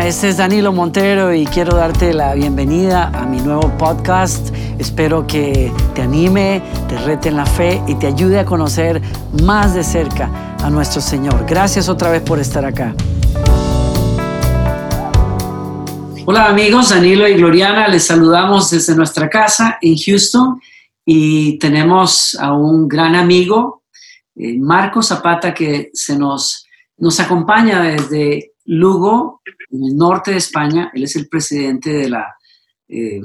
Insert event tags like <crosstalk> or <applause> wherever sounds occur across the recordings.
Este es Danilo Montero y quiero darte la bienvenida a mi nuevo podcast. Espero que te anime, te rete en la fe y te ayude a conocer más de cerca a nuestro Señor. Gracias otra vez por estar acá. Hola amigos, Danilo y Gloriana, les saludamos desde nuestra casa en Houston y tenemos a un gran amigo, eh, Marco Zapata, que se nos, nos acompaña desde Lugo, en el norte de España. Él es el presidente de la eh,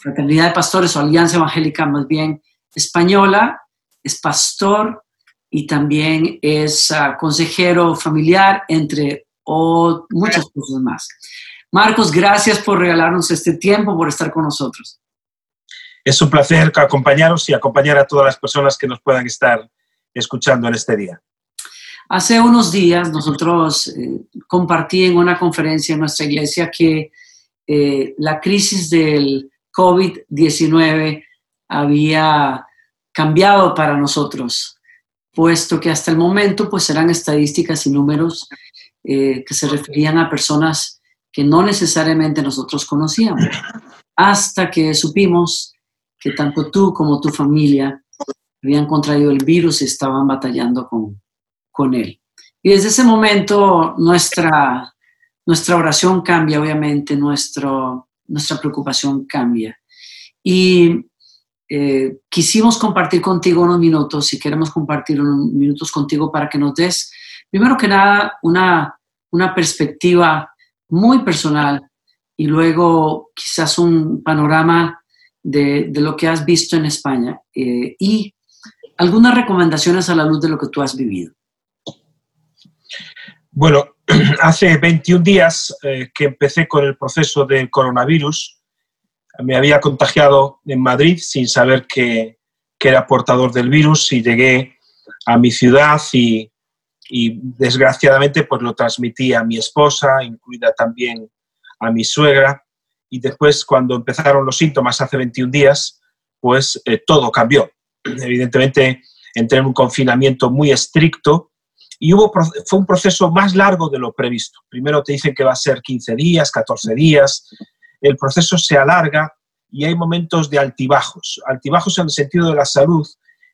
Fraternidad de Pastores o Alianza Evangélica más bien española. Es pastor y también es ah, consejero familiar, entre muchas cosas más. Marcos, gracias por regalarnos este tiempo, por estar con nosotros. Es un placer acompañaros y acompañar a todas las personas que nos puedan estar escuchando en este día. Hace unos días nosotros eh, compartí en una conferencia en nuestra iglesia que eh, la crisis del COVID-19 había cambiado para nosotros, puesto que hasta el momento pues eran estadísticas y números eh, que se referían a personas que no necesariamente nosotros conocíamos, hasta que supimos que tanto tú como tu familia habían contraído el virus y estaban batallando con, con Él. Y desde ese momento nuestra, nuestra oración cambia, obviamente, nuestro, nuestra preocupación cambia. Y eh, quisimos compartir contigo unos minutos, y queremos compartir unos minutos contigo para que nos des, primero que nada, una, una perspectiva muy personal y luego quizás un panorama de, de lo que has visto en España eh, y algunas recomendaciones a la luz de lo que tú has vivido. Bueno, <clears throat> hace 21 días eh, que empecé con el proceso del coronavirus. Me había contagiado en Madrid sin saber que, era portador del virus y llegué a mi ciudad y, desgraciadamente pues lo transmití a mi esposa, incluida también a mi suegra. Y después cuando empezaron los síntomas hace 21 días, pues eh, todo cambió. <clears throat> Evidentemente entré en un confinamiento muy estricto y hubo, fue un proceso más largo de lo previsto. Primero te dicen que va a ser 15 días, 14 días, el proceso se alarga y hay momentos de altibajos, altibajos en el sentido de la salud,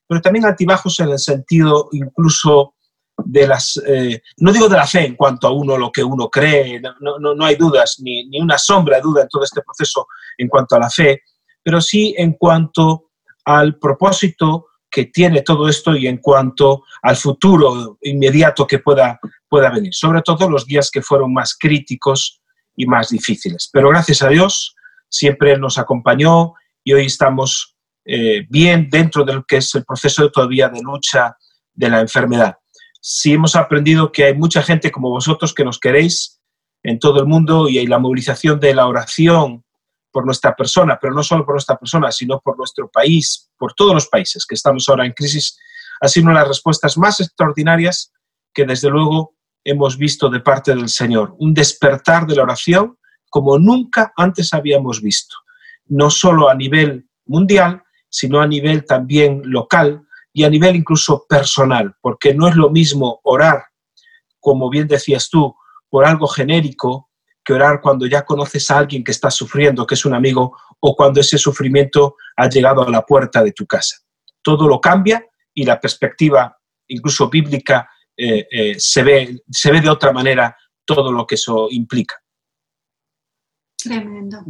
pero también altibajos en el sentido incluso de las, eh, no digo de la fe en cuanto a uno lo que uno cree, no, no, no hay dudas, ni, ni, una sombra de duda en todo este proceso en cuanto a la fe, pero sí en cuanto al propósito tiene todo esto y en cuanto al futuro inmediato que pueda, pueda venir, sobre todo los días que fueron más críticos y más difíciles. Pero gracias a Dios siempre nos acompañó y hoy estamos eh, bien dentro de lo que es el proceso todavía de lucha de la enfermedad. Sí hemos aprendido que hay mucha gente como vosotros que nos queréis en todo el mundo y hay la movilización de la oración por nuestra persona, pero no solo por nuestra persona, sino por nuestro país, por todos los países que estamos ahora en crisis, ha sido una de las respuestas más extraordinarias que desde luego hemos visto de parte del Señor. Un despertar de la oración como nunca antes habíamos visto, no solo a nivel mundial, sino a nivel también local y a nivel incluso personal, porque no es lo mismo orar, como bien decías tú, por algo genérico orar cuando ya conoces a alguien que está sufriendo, que es un amigo, o cuando ese sufrimiento ha llegado a la puerta de tu casa. Todo lo cambia y la perspectiva, incluso bíblica, eh, eh, se, ve, se ve de otra manera todo lo que eso implica. Tremendo.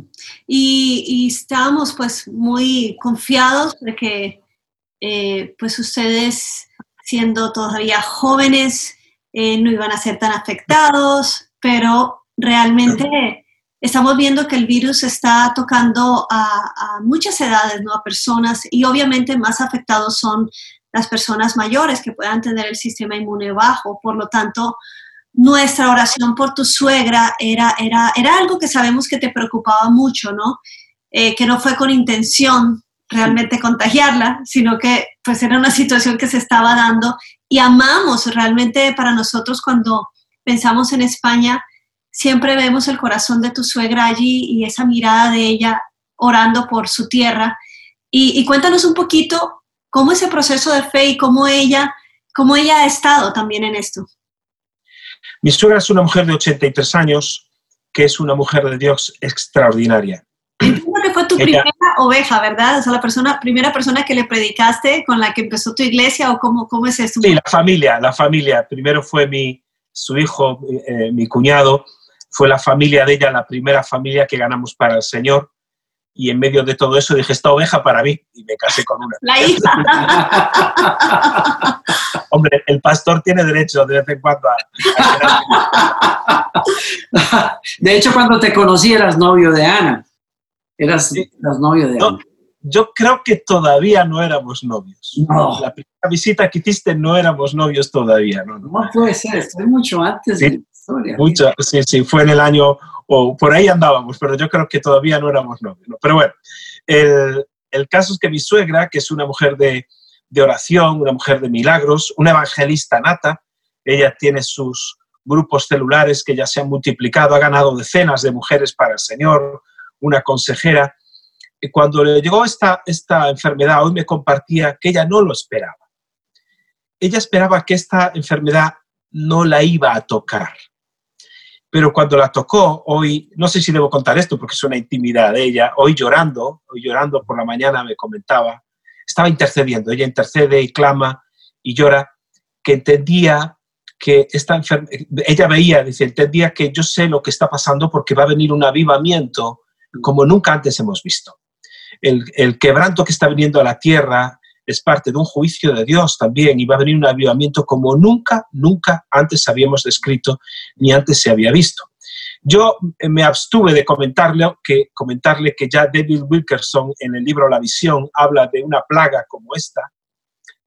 Y, estábamos pues muy confiados de que eh, pues ustedes siendo todavía jóvenes no iban a ser tan afectados, pero realmente estamos viendo que el virus está tocando a, muchas edades, ¿no? A personas y obviamente más afectados son las personas mayores que puedan tener el sistema inmune bajo. Por lo tanto, nuestra oración por tu suegra era, era, era algo que sabemos que te preocupaba mucho, ¿no? Eh, que no fue con intención realmente contagiarla, sino que pues era una situación que se estaba dando y amamos realmente para nosotros cuando pensamos en España, siempre vemos el corazón de tu suegra allí y esa mirada de ella orando por su tierra. Y, cuéntanos un poquito cómo ese proceso de fe y cómo ella, cómo ella ha estado también en esto. Mi suegra es una mujer de 83 años que es una mujer de Dios extraordinaria. Entiendo que fue tu primera oveja, ¿verdad? O sea, la persona, primera persona que le predicaste con la que empezó tu iglesia o cómo, cómo es eso? Sí, la familia, la familia. Primero fue mi, su hijo, eh, mi cuñado, fue la familia de ella, la primera familia que ganamos para el Señor. Y en medio de todo eso dije, esta oveja para mí, y me casé con una. La hija. <laughs> Hombre, el pastor tiene derecho de vez en cuando a... a <laughs> de hecho, cuando te conocí eras novio de Ana. Eras, sí. eras novio de no, Ana. Yo creo que todavía no éramos novios. No. La primera visita que hiciste no éramos novios todavía. No, no. no puede ser, estoy mucho antes Sí. de historia. Mucho, sí, sí, fue en el año, o por ahí andábamos, pero yo creo que todavía no éramos novios. ¿no? Pero bueno, el, el, caso es que mi suegra, que es una mujer de, de, oración, una mujer de milagros, una evangelista nata, ella tiene sus grupos celulares que ya se han multiplicado, ha ganado decenas de mujeres para el Señor, una consejera. Y cuando le llegó esta, esta enfermedad, hoy me compartía que ella no lo esperaba. Ella esperaba que esta enfermedad no la iba a tocar pero cuando la tocó, hoy, no sé si debo contar esto porque es una intimidad de ella, hoy llorando, hoy llorando por la mañana me comentaba, estaba intercediendo, ella intercede y clama y llora, que entendía que esta enfermedad, ella veía, dice, entendía que yo sé lo que está pasando porque va a venir un avivamiento como nunca antes hemos visto. El, el quebranto que está viniendo a la tierra es parte de un juicio de Dios también y va a venir un avivamiento como nunca, nunca antes habíamos descrito ni antes se había visto. Yo me abstuve de comentarle que, comentarle que ya David Wilkerson en el libro La Visión habla de una plaga como esta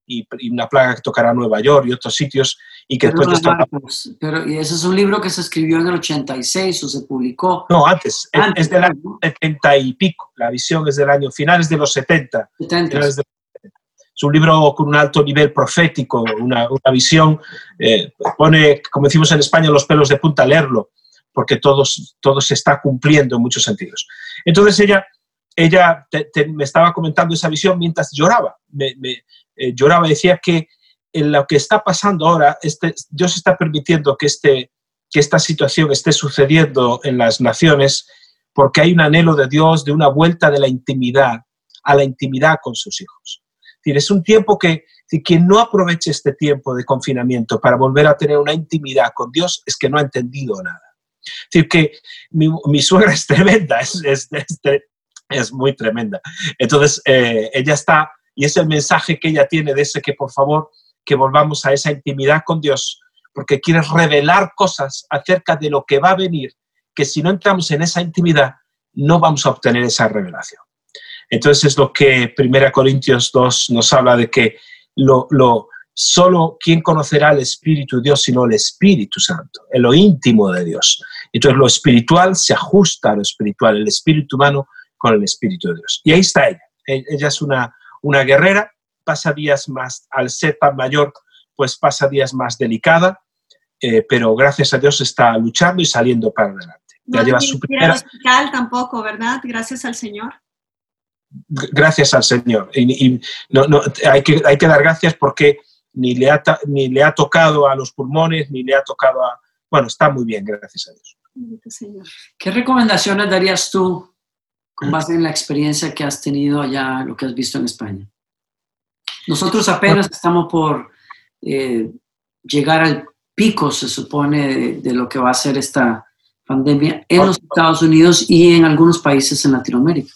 y, y una plaga que tocará Nueva York y otros sitios y que pero, después... Esto... Marcos, pero y ese es un libro que se escribió en el 86 o se publicó. No, antes, antes es, del año 70 y pico. La Visión es del año finales de los 70. 70. Finales de es un libro con un alto nivel profético, una, una visión, eh, pone, como decimos en España, los pelos de punta a leerlo, porque todo, todo se está cumpliendo en muchos sentidos. Entonces ella, ella me estaba comentando esa visión mientras lloraba. Me, me, eh, lloraba decía que en lo que está pasando ahora, este, Dios está permitiendo que, este, que esta situación esté sucediendo en las naciones porque hay un anhelo de Dios de una vuelta de la intimidad a la intimidad con sus hijos decir, es un tiempo que quien no aproveche este tiempo de confinamiento para volver a tener una intimidad con Dios es que no ha entendido nada. Es decir, que mi, suegra <laughs> es tremenda, es muy tremenda. Entonces, eh, ella está, y es el mensaje que ella tiene de ese que por favor, que volvamos a esa intimidad con Dios, porque quiere revelar cosas acerca de lo que va a venir, que si no entramos en esa intimidad, no vamos a obtener esa revelación. Entonces es lo que 1 Corintios 2 nos habla de que lo, lo, solo quien conocerá al Espíritu de Dios sino el Espíritu Santo, en lo íntimo de Dios. Entonces lo espiritual se ajusta a lo espiritual, el espíritu humano con el Espíritu de Dios. Y ahí está ella. Ella es una, una guerrera, pasa días más, al ser tan mayor, pues pasa días más delicada, eh, pero gracias a Dios está luchando y saliendo para adelante. No ya lleva su primera... hospital tampoco, ¿verdad? Gracias al Señor gracias al Señor. Y, y no, no, hay, que, hay que dar gracias porque ni le, ha, ni le ha tocado a los pulmones, ni le ha tocado a... Bueno, está muy bien, gracias a Dios. ¿Qué recomendaciones darías tú con base en la experiencia que has tenido allá, lo que has visto en España? Nosotros apenas estamos por eh, llegar al pico, se supone, de, de, lo que va a ser esta pandemia en los Estados Unidos y en algunos países en Latinoamérica.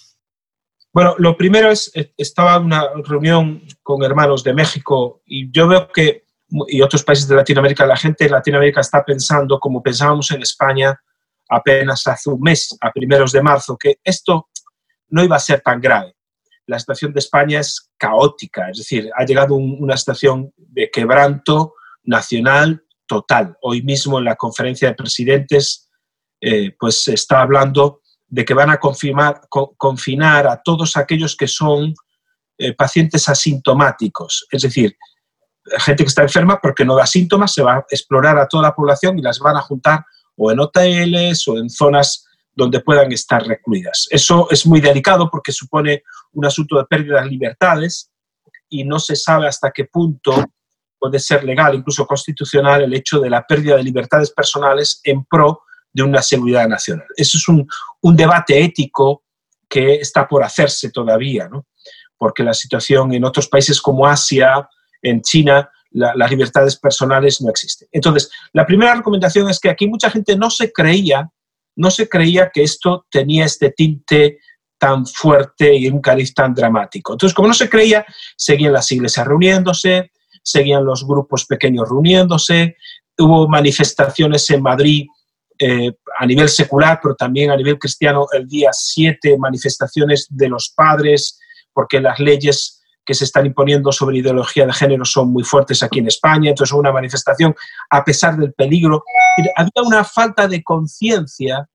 Bueno, lo primero es, estaba en una reunión con hermanos de México y yo veo que, y otros países de Latinoamérica, la gente en Latinoamérica está pensando como pensábamos en España apenas hace un mes, a primeros de marzo, que esto no iba a ser tan grave. La situación de España es caótica, es decir, ha llegado un, una situación de quebranto nacional total. Hoy mismo en la conferencia de presidentes, eh, pues se está hablando de que van a confinar a todos aquellos que son eh, pacientes asintomáticos, es decir, gente que está enferma porque no da síntomas, se va a explorar a toda la población y las van a juntar o en hoteles o en zonas donde puedan estar recluidas. Eso es muy delicado porque supone un asunto de pérdida de libertades y no se sabe hasta qué punto puede ser legal, incluso constitucional, el hecho de la pérdida de libertades personales en pro de una seguridad nacional. Eso es un, un debate ético que está por hacerse todavía, ¿no? porque la situación en otros países como Asia, en China, las libertades personales no existen. Entonces, la primera recomendación es que aquí mucha gente no se creía, no se creía que esto tenía este tinte tan fuerte y un cariz tan dramático. Entonces, como no se creía, seguían las iglesias reuniéndose, seguían los grupos pequeños reuniéndose, hubo manifestaciones en Madrid eh, a nivel secular, pero también a nivel cristiano, el día 7, manifestaciones de los padres, porque las leyes que se están imponiendo sobre ideología de género son muy fuertes aquí en España, entonces una manifestación a pesar del peligro. Había una falta de conciencia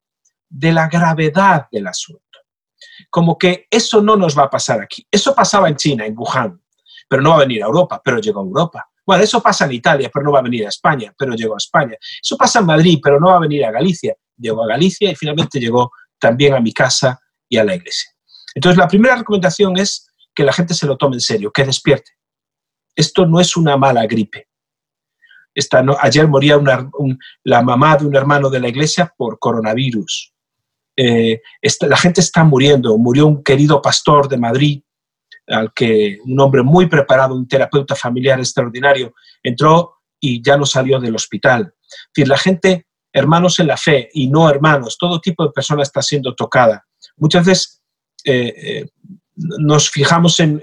de la gravedad del asunto. Como que eso no nos va a pasar aquí. Eso pasaba en China, en Wuhan, pero no va a venir a Europa, pero llegó a Europa. Bueno, eso pasa en Italia, pero no va a venir a España, pero llegó a España. Eso pasa en Madrid, pero no va a venir a Galicia. Llegó a Galicia y finalmente llegó también a mi casa y a la iglesia. Entonces, la primera recomendación es que la gente se lo tome en serio, que despierte. Esto no es una mala gripe. Ayer moría la mamá de un hermano de la iglesia por coronavirus. Eh, la gente está muriendo. Murió un querido pastor de Madrid, al que un hombre muy preparado, un terapeuta familiar extraordinario, entró y ya no salió del hospital. Es decir, la gente, hermanos en la fe y no hermanos, todo tipo de persona está siendo tocada. Muchas veces eh, eh, nos fijamos en,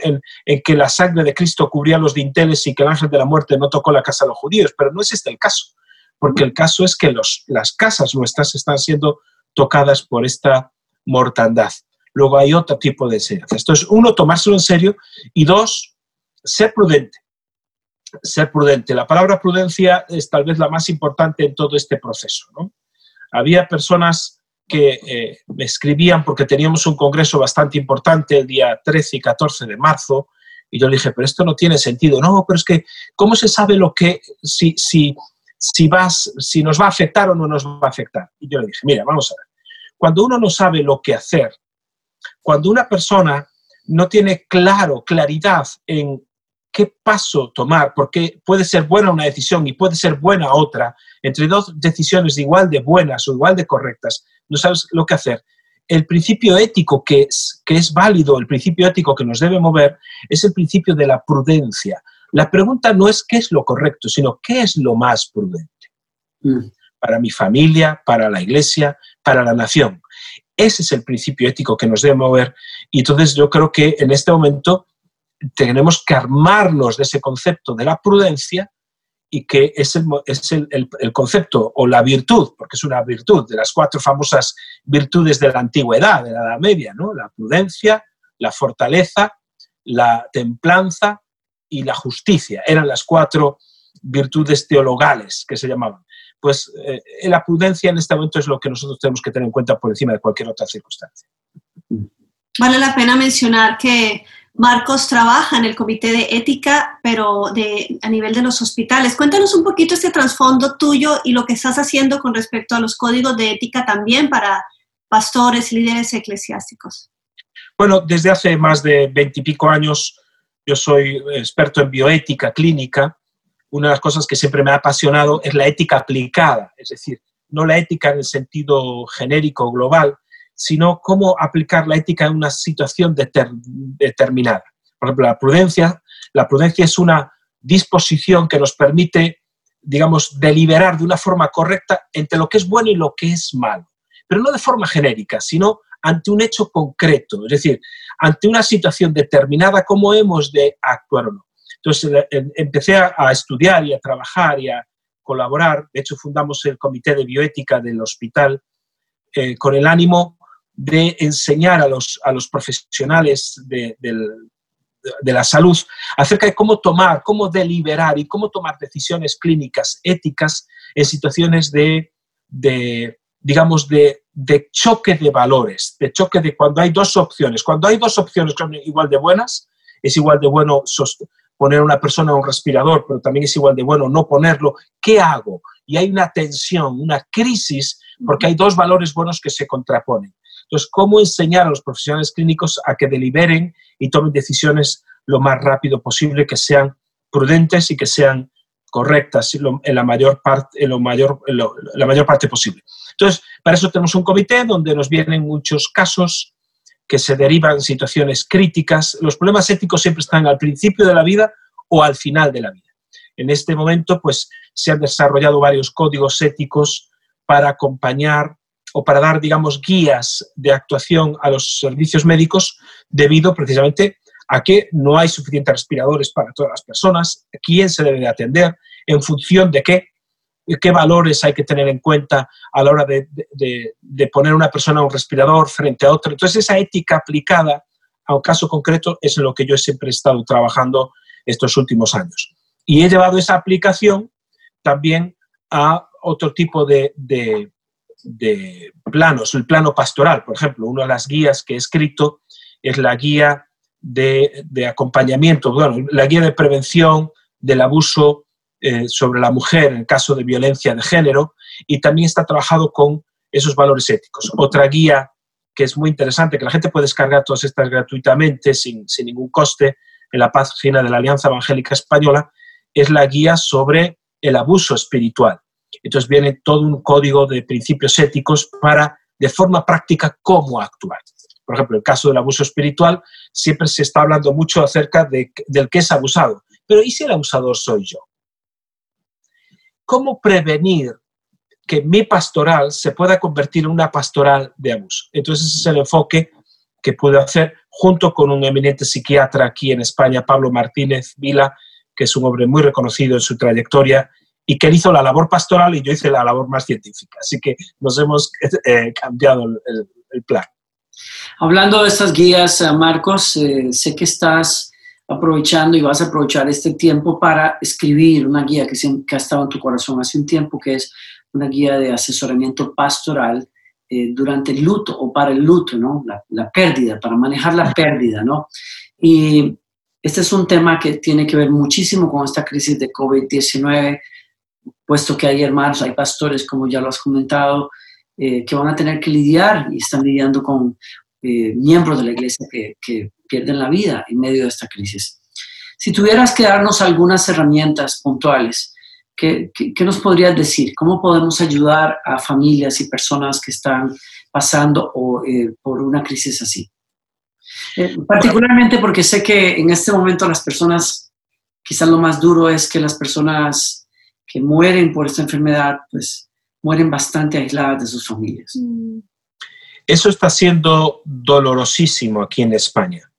que la sangre de Cristo cubría los dinteles y que el ángel de la muerte no tocó la casa de los judíos, pero no es este el caso, porque el caso es que las casas nuestras están siendo tocadas por esta mortandad. Luego hay otro tipo de enseñanzas. Entonces, uno, tomárselo en serio y dos, ser prudente. Ser prudente. La palabra prudencia es tal vez la más importante en todo este proceso. Había personas que eh, me escribían porque teníamos un congreso bastante importante el día 13 y 14 de marzo y yo le dije, pero esto no tiene sentido. No, pero es que, ¿cómo se sabe lo que, si, si, si, vas, si nos va a afectar o no nos va a afectar? Y yo le dije, mira, vamos a ver. Cuando uno no sabe lo que hacer, cuando una persona no tiene claro, claridad en qué paso tomar, porque puede ser buena una decisión y puede ser buena otra, entre dos decisiones igual de buenas o igual de correctas, no sabes lo que hacer. El principio ético que es, que es válido, el principio ético que nos debe mover, es el principio de la prudencia. La pregunta no es qué es lo correcto, sino qué es lo más prudente. Mm. Para mi familia, para la iglesia, para la nación. Ese es el principio ético que nos debe mover. Y entonces yo creo que en este momento tenemos que armarnos de ese concepto de la prudencia y que es, el, es el, el, concepto o la virtud, porque es una virtud de las cuatro famosas virtudes de la antigüedad, de la Edad Media, ¿no? la prudencia, la fortaleza, la templanza y la justicia. Eran las cuatro virtudes teologales que se llamaban. Pues eh, la prudencia en este momento es lo que nosotros tenemos que tener en cuenta por encima de cualquier otra circunstancia. Vale la pena mencionar que Marcos trabaja en el comité de ética, pero de, a nivel de los hospitales. Cuéntanos un poquito este trasfondo tuyo y lo que estás haciendo con respecto a los códigos de ética también para pastores líderes eclesiásticos. Bueno, desde hace más de veintipico años yo soy experto en bioética clínica. Una de las cosas que siempre me ha apasionado es la ética aplicada, es decir, no la ética en el sentido genérico global, sino cómo aplicar la ética en una situación determinada. Por ejemplo, la prudencia, la prudencia es una disposición que nos permite, digamos, deliberar de una forma correcta entre lo que es bueno y lo que es malo, pero no de forma genérica, sino ante un hecho concreto, es decir, ante una situación determinada, cómo hemos de actuar o no. Entonces, empecé a estudiar y a trabajar y a colaborar, de hecho fundamos el Comité de Bioética del hospital, eh, con el ánimo de enseñar a los, a los profesionales de, la salud acerca de cómo tomar, cómo deliberar y cómo tomar decisiones clínicas éticas en situaciones de, digamos, de, choque de valores, de choque de cuando hay dos opciones. Cuando hay dos opciones igual de buenas, es igual de bueno poner a una persona en un respirador, pero también es igual de bueno no ponerlo. ¿Qué hago? Y hay una tensión, una crisis, porque hay dos valores buenos que se contraponen. Entonces, ¿cómo enseñar a los profesionales clínicos a que deliberen y tomen decisiones lo más rápido posible, que sean prudentes y que sean correctas en la mayor parte, en lo mayor, la mayor parte posible. Entonces, para eso tenemos un comité donde nos vienen muchos casos que se derivan en situaciones críticas. Los problemas éticos siempre están al principio de la vida o al final de la vida. En este momento, pues, se han desarrollado varios códigos éticos para acompañar o para dar, digamos, guías de actuación a los servicios médicos debido precisamente a que no hay suficientes respiradores para todas las personas, quién se debe de atender, en función de qué, qué valores hay que tener en cuenta a la hora de, de, poner una persona un respirador frente a otra. Entonces, esa ética aplicada a un caso concreto es en lo que yo siempre he estado trabajando estos últimos años. Y he llevado esa aplicación también a otro tipo de, de, de, planos, el plano pastoral, por ejemplo. Una de las guías que he escrito es la guía de, acompañamiento, bueno, la guía de prevención del abuso eh, sobre la mujer en caso de violencia de género y también está trabajado con esos valores éticos. Otra guía que es muy interesante, que la gente puede descargar todas estas gratuitamente, sin, sin ningún coste, en la página de la Alianza Evangélica Española, es la guía sobre el abuso espiritual. Entonces viene todo un código de principios éticos para, de forma práctica, cómo actuar por ejemplo, el caso del abuso espiritual, siempre se está hablando mucho acerca de, del que es abusado. Pero ¿y si el abusador soy yo? ¿Cómo prevenir que mi pastoral se pueda convertir en una pastoral de abuso? Entonces ese es el enfoque que puedo hacer junto con un eminente psiquiatra aquí en España, Pablo Martínez Vila, que es un hombre muy reconocido en su trayectoria y que él hizo la labor pastoral y yo hice la labor más científica. Así que nos hemos eh, cambiado el plan. Hablando de estas guías, eh, Marcos, eh, sé que estás aprovechando y vas a aprovechar este tiempo para escribir una guía que, que, ha estado en tu corazón hace un tiempo, que es una guía de asesoramiento pastoral eh, durante el luto o para el luto, ¿no? La, pérdida, para manejar la pérdida, ¿no? Y este es un tema que tiene que ver muchísimo con esta crisis de COVID-19, puesto que hay hermanos, hay pastores, como ya lo has comentado, eh, que van a tener que lidiar y están lidiando con eh, miembros de la iglesia que, pierden la vida en medio de esta crisis. Si tuvieras que darnos algunas herramientas puntuales, ¿qué, qué, nos podrías decir? ¿Cómo podemos ayudar a familias y personas que están pasando o, eh, por una crisis así? particularmente porque sé que en este momento las personas, quizás lo más duro es que las personas que mueren por esta enfermedad, pues mueren bastante aisladas de sus familias. Mm. Eso está siendo dolorosísimo aquí en España.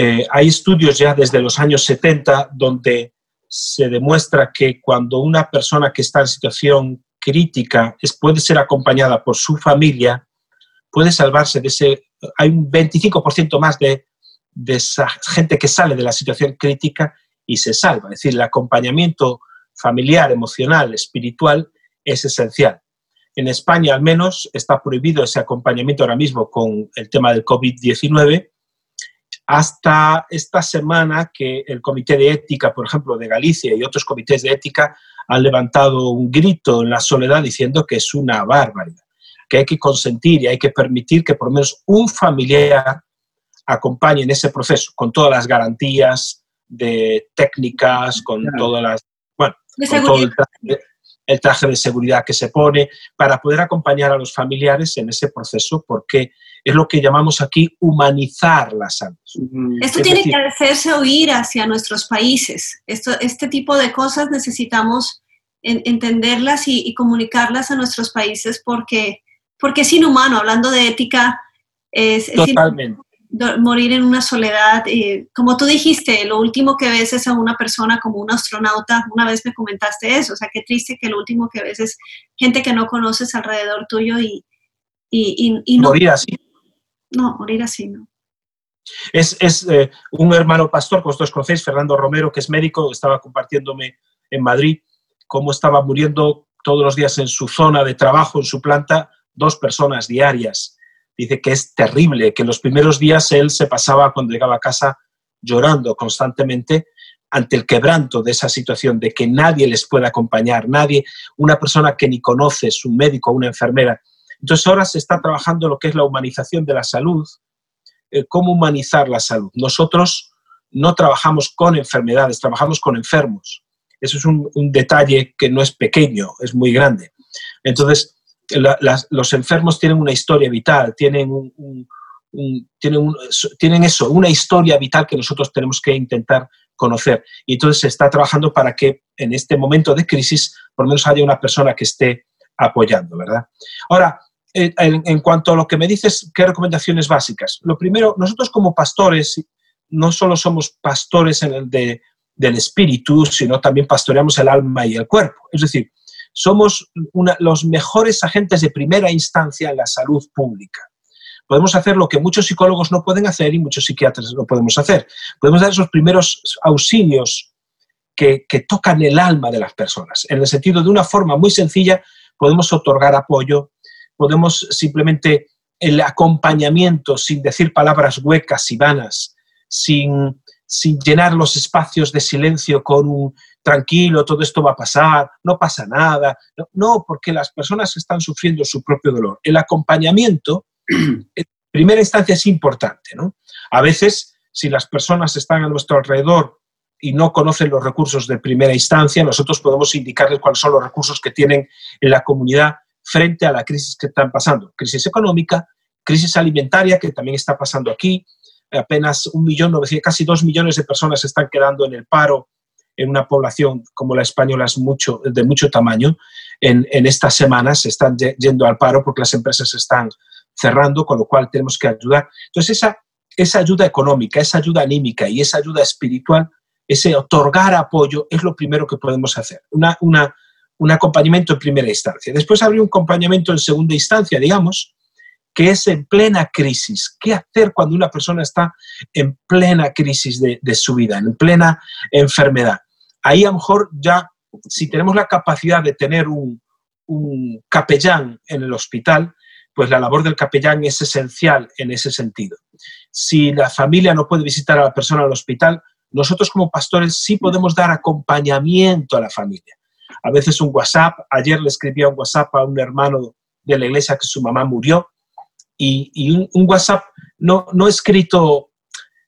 Eh, hay estudios ya desde los años 70 donde se demuestra que cuando una persona que está en situación crítica es, puede ser acompañada por su familia, puede salvarse de ese... Hay un 25% más de, gente que sale de la situación crítica y se salva. Es decir, el acompañamiento familiar, emocional, espiritual es esencial. En España, al menos, está prohibido ese acompañamiento ahora mismo con el tema del COVID-19 hasta esta semana que el Comité de Ética, por ejemplo, de Galicia y otros comités de ética han levantado un grito en la soledad diciendo que es una barbaridad, que hay que consentir y hay que permitir que por lo menos un familiar acompañe en ese proceso, con todas las garantías de técnicas, con todas las... Bueno, con todo el, el traje de seguridad que se pone, para poder acompañar a los familiares en ese proceso, porque es lo que llamamos aquí humanizar la salud. Esto tiene que hacerse oír hacia nuestros países. Esto, este tipo de cosas necesitamos entenderlas y, comunicarlas a nuestros países porque, porque es inhumano, hablando de ética, es, Totalmente morir en una soledad. Eh, como tú dijiste, lo último que ves es a una persona como un astronauta. Una vez me comentaste eso, o sea, qué triste que lo último que ves es gente que no conoces alrededor tuyo y, y, no... Morir así. No, morir así, no. Es, es eh, un hermano pastor que vosotros conocéis, Fernando Romero, que es médico, estaba compartiéndome en Madrid cómo estaba muriendo todos los días en su zona de trabajo, en su planta, dos personas diarias dice que es terrible, que los primeros días él se pasaba cuando llegaba a casa llorando constantemente ante el quebranto de esa situación, de que nadie les puede acompañar, nadie, una persona que ni conoces, un médico, una enfermera. Entonces ahora se está trabajando lo que es la humanización de la salud, eh, cómo humanizar la salud. Nosotros no trabajamos con enfermedades, trabajamos con enfermos. eso es un, detalle que no es pequeño, es muy grande. Entonces, los enfermos tienen una historia vital, tienen, tienen, tienen eso, una historia vital que nosotros tenemos que intentar conocer. Y entonces se está trabajando para que en este momento de crisis por lo menos haya una persona que esté apoyando, ¿verdad? Ahora, en, cuanto a lo que me dices, ¿qué recomendaciones básicas? Lo primero, nosotros como pastores no solo somos pastores en el del espíritu, sino también pastoreamos el alma y el cuerpo. Es decir, somos los mejores agentes de primera instancia en la salud pública. Podemos hacer lo que muchos psicólogos no pueden hacer y muchos psiquiatras no podemos hacer. Podemos dar esos primeros auxilios que, que tocan el alma de las personas, en el sentido de una forma muy sencilla podemos otorgar apoyo, podemos simplemente el acompañamiento sin decir palabras huecas y vanas, sin, sin llenar los espacios de silencio con un tranquilo, todo esto va a pasar, no pasa nada. No, porque las personas están sufriendo su propio dolor. El acompañamiento, <clears throat> en primera instancia, es importante. ¿no? A veces, si las personas están a nuestro alrededor y no conocen los recursos de primera instancia, nosotros podemos indicarles cuáles son los recursos que tienen en la comunidad frente a la crisis que están pasando. Crisis económica, crisis alimentaria, que también está pasando aquí. Apenas un millón, casi dos millones de personas están quedando en el paro en una población como la española es mucho, de mucho tamaño. En, estas semanas se están yendo al paro porque las empresas están cerrando, con lo cual tenemos que ayudar. Entonces, esa, esa ayuda económica, esa ayuda anímica y esa ayuda espiritual, ese otorgar apoyo es lo primero que podemos hacer. Un acompañamiento en primera instancia. Después habría un acompañamiento en segunda instancia, digamos, que es en plena crisis. ¿Qué hacer cuando una persona está en plena crisis de, su vida, en plena enfermedad? Ahí a lo mejor ya, si tenemos la capacidad de tener un, capellán en el hospital, pues la labor del capellán es esencial en ese sentido. Si la familia no puede visitar a la persona al hospital, nosotros como pastores sí podemos dar acompañamiento a la familia a veces un WhatsApp. Ayer le escribía un WhatsApp a un hermano de la iglesia que su mamá murió y, un, WhatsApp no, no escrito,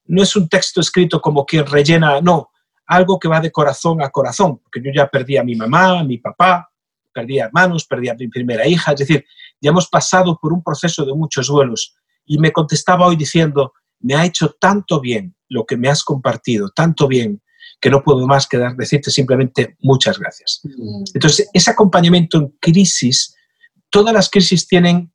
no es un texto escrito como quien rellena, no, algo que va de corazón a corazón, porque yo ya perdí a mi mamá, a mi papá, perdí a hermanos, perdí a mi primera hija, es decir, ya hemos pasado por un proceso de muchos duelos y me contestaba hoy diciendo, me ha hecho tanto bien lo que me has compartido, tanto bien, que no puedo más que dar, decirte simplemente muchas gracias. Mm. Entonces, ese acompañamiento en crisis, todas las crisis tienen,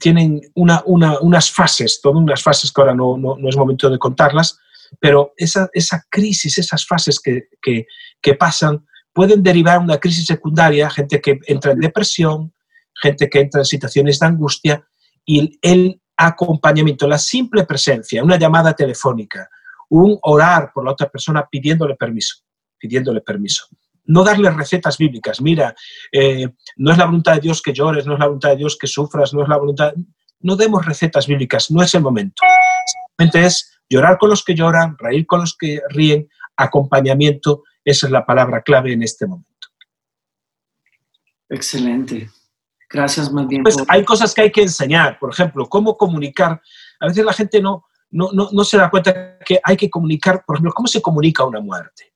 tienen una, unas fases, todas unas fases que ahora no, no, es momento de contarlas, pero esa, esa crisis, esas fases que, que, pasan, pueden derivar una crisis secundaria, gente que entra en depresión, gente que entra en situaciones de angustia, y el acompañamiento, la simple presencia, una llamada telefónica, un orar por la otra persona pidiéndole permiso, pidiéndole permiso. No darle recetas bíblicas, mira, eh, no es la voluntad de Dios que llores, no es la voluntad de Dios que sufras, no es la voluntad... No demos recetas bíblicas, no es el momento. Simplemente es llorar con los que lloran, reír con los que ríen, acompañamiento, esa es la palabra clave en este momento. Excelente. Gracias más bien. Pues hay cosas que hay que enseñar, por ejemplo, cómo comunicar. A veces la gente no, no, no, se da cuenta que hay que comunicar, por ejemplo, cómo se comunica una muerte.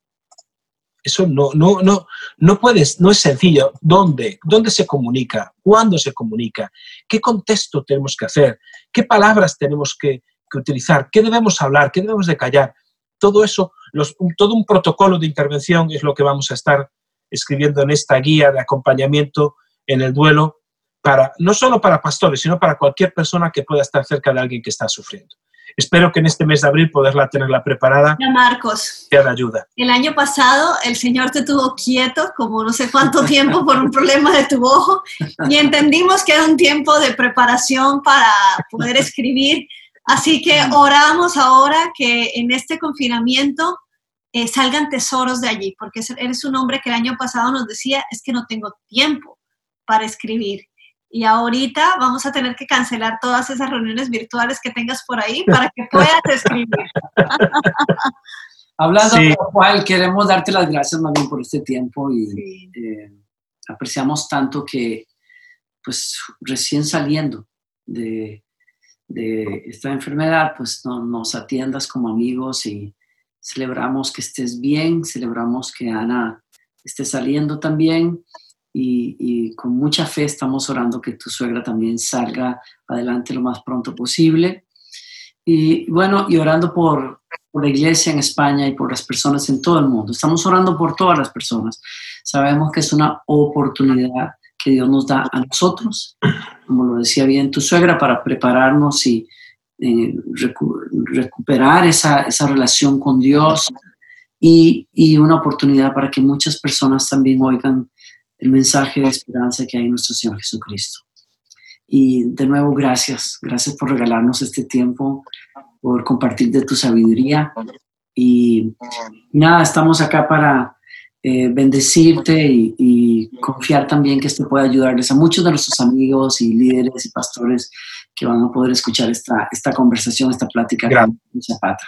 Eso no, no, no, no puedes, no es sencillo. ¿Dónde? ¿Dónde se comunica? ¿Cuándo se comunica? ¿Qué contexto tenemos que hacer? ¿Qué palabras tenemos que, utilizar? ¿Qué debemos hablar? ¿Qué debemos de callar? Todo eso, todo un protocolo de intervención es lo que vamos a estar escribiendo en esta guía de acompañamiento en el duelo, para, no solo para pastores, sino para cualquier persona que pueda estar cerca de alguien que está sufriendo. Espero que en este mes de abril poderla tenerla preparada. Ya, Marcos. Te ayuda. El año pasado el Señor te tuvo quieto como no sé cuánto tiempo por un problema de tu ojo y entendimos que era un tiempo de preparación para poder escribir. Así que oramos ahora que en este confinamiento eh, salgan tesoros de allí, porque eres un hombre que el año pasado nos decía, es que no tengo tiempo para escribir. Y ahorita vamos a tener que cancelar todas esas reuniones virtuales que tengas por ahí para que puedas escribir. <laughs> Hablando de lo cual, queremos darte las gracias más bien por este tiempo y eh, apreciamos tanto que, pues, recién saliendo de, de esta enfermedad, pues no, nos atiendas como amigos y celebramos que estés bien, celebramos que Ana esté saliendo también y, con mucha fe estamos orando que tu suegra también salga adelante lo más pronto posible. Y bueno, y orando por, por la iglesia en España y por las personas en todo el mundo. Estamos orando por todas las personas. Sabemos que es una oportunidad que Dios nos da a nosotros, como lo decía bien tu suegra, para prepararnos y eh, recuperar esa, esa, relación con Dios y, y, una oportunidad para que muchas personas también oigan el mensaje de esperanza que hay en nuestro Señor Jesucristo. Y de nuevo, gracias. Gracias por regalarnos este tiempo, por compartir de tu sabiduría. Y nada, estamos acá para eh, bendecirte y, confiar también que esto puede ayudarles a muchos de nuestros amigos y líderes y pastores que van a poder escuchar esta, esta conversación, esta plática con Zapata.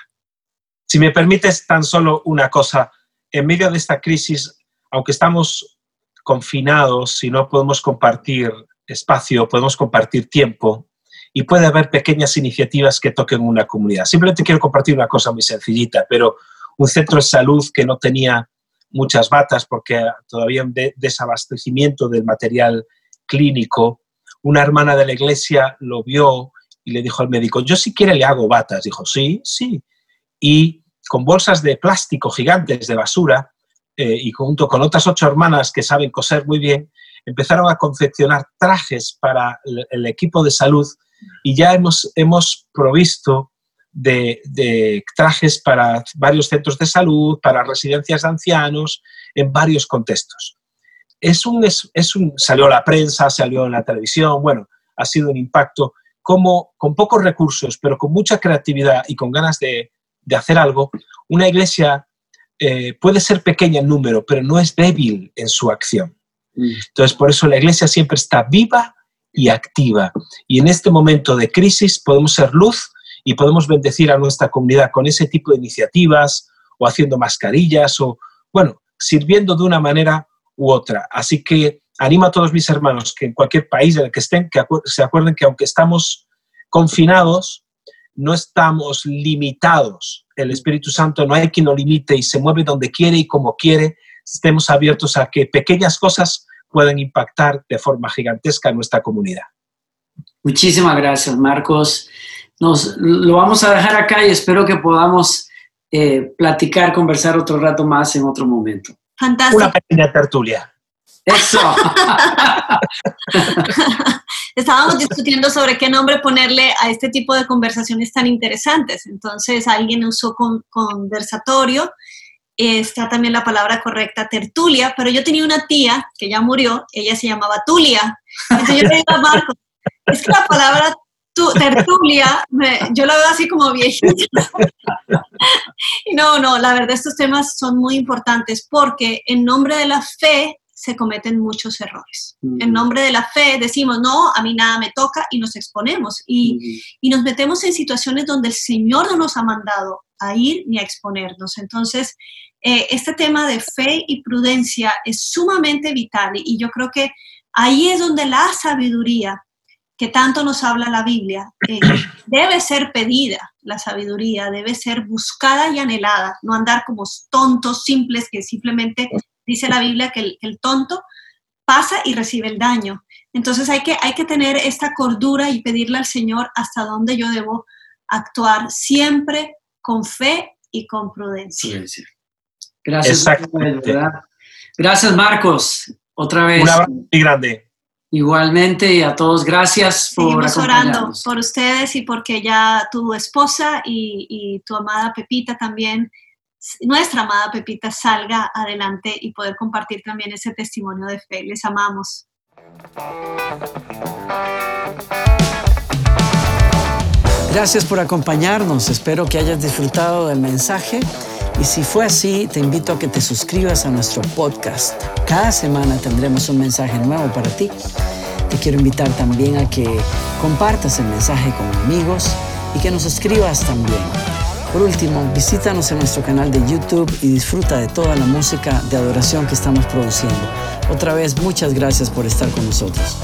Si me permites tan solo una cosa, en medio de esta crisis, aunque estamos confinados y no podemos compartir espacio, podemos compartir tiempo y puede haber pequeñas iniciativas que toquen una comunidad. Simplemente quiero compartir una cosa muy sencillita, pero un centro de salud que no tenía muchas batas porque todavía un desabastecimiento del material clínico, una hermana de la iglesia lo vio y le dijo al médico, yo si quiere le hago batas. Dijo, sí, sí. Y con bolsas de plástico gigantes de basura, eh, y junto con otras ocho hermanas que saben coser muy bien, empezaron a confeccionar trajes para el, equipo de salud y ya hemos, hemos provisto de, trajes para varios centros de salud, para residencias de ancianos, en varios contextos. Es un, es, un, salió a la prensa, salió en la televisión, bueno, ha sido un impacto como con pocos recursos, pero con mucha creatividad y con ganas de, de hacer algo, una iglesia eh, puede ser pequeña en número, pero no es débil en su acción. Mm. Entonces, por eso la iglesia siempre está viva y activa. Y en este momento de crisis podemos ser luz y podemos bendecir a nuestra comunidad con ese tipo de iniciativas o haciendo mascarillas o, bueno, sirviendo de una manera u otra. Así que animo a todos mis hermanos que en cualquier país en el que estén, que se acuerden que aunque estamos confinados, no estamos limitados. El Espíritu Santo no hay quien lo limite y se mueve donde quiere y como quiere. Estemos abiertos a que pequeñas cosas pueden impactar de forma gigantesca en nuestra comunidad. Muchísimas gracias, Marcos. Nos lo vamos a dejar acá y espero que podamos eh, platicar, conversar otro rato más en otro momento. Fantástico. Una pequeña tertulia. Eso. <laughs> Estábamos discutiendo sobre qué nombre ponerle a este tipo de conversaciones tan interesantes. Entonces alguien usó con, conversatorio, está también la palabra correcta, tertulia, pero yo tenía una tía que ya murió, ella se llamaba Tulia. Entonces yo le digo a Marco, es que la palabra tertulia, yo la veo así como viejita. <laughs> y no, no, la verdad estos temas son muy importantes porque en nombre de la fe se cometen muchos errores. En nombre de la fe decimos, no, a mí nada me toca y nos exponemos y, nos metemos en situaciones donde el Señor no nos ha mandado a ir ni a exponernos. Entonces, eh, este tema de fe y prudencia es sumamente vital y, yo creo que ahí es donde la sabiduría que tanto nos habla la Biblia, eh, <clears throat> debe ser pedida, la sabiduría debe ser buscada y anhelada, no andar como tontos, simples, que simplemente dice la Biblia que el, tonto pasa y recibe el daño. Entonces hay que, hay que tener esta cordura y pedirle al Señor hasta dónde yo debo actuar, siempre con fe y con prudencia. Gracias. Gracias, Marcos. Otra vez. Un abrazo muy grande. Igualmente y a todos gracias por Seguimos orando por ustedes y porque ya tu esposa y, y tu amada Pepita también nuestra amada Pepita salga adelante y poder compartir también ese testimonio de fe. Les amamos. Gracias por acompañarnos. Espero que hayas disfrutado del mensaje. Y si fue así, te invito a que te suscribas a nuestro podcast. Cada semana tendremos un mensaje nuevo para ti. Te quiero invitar también a que compartas el mensaje con amigos y que nos escribas también. Por último, visítanos en nuestro canal de YouTube y disfruta de toda la música de adoración que estamos produciendo. Otra vez, muchas gracias por estar con nosotros.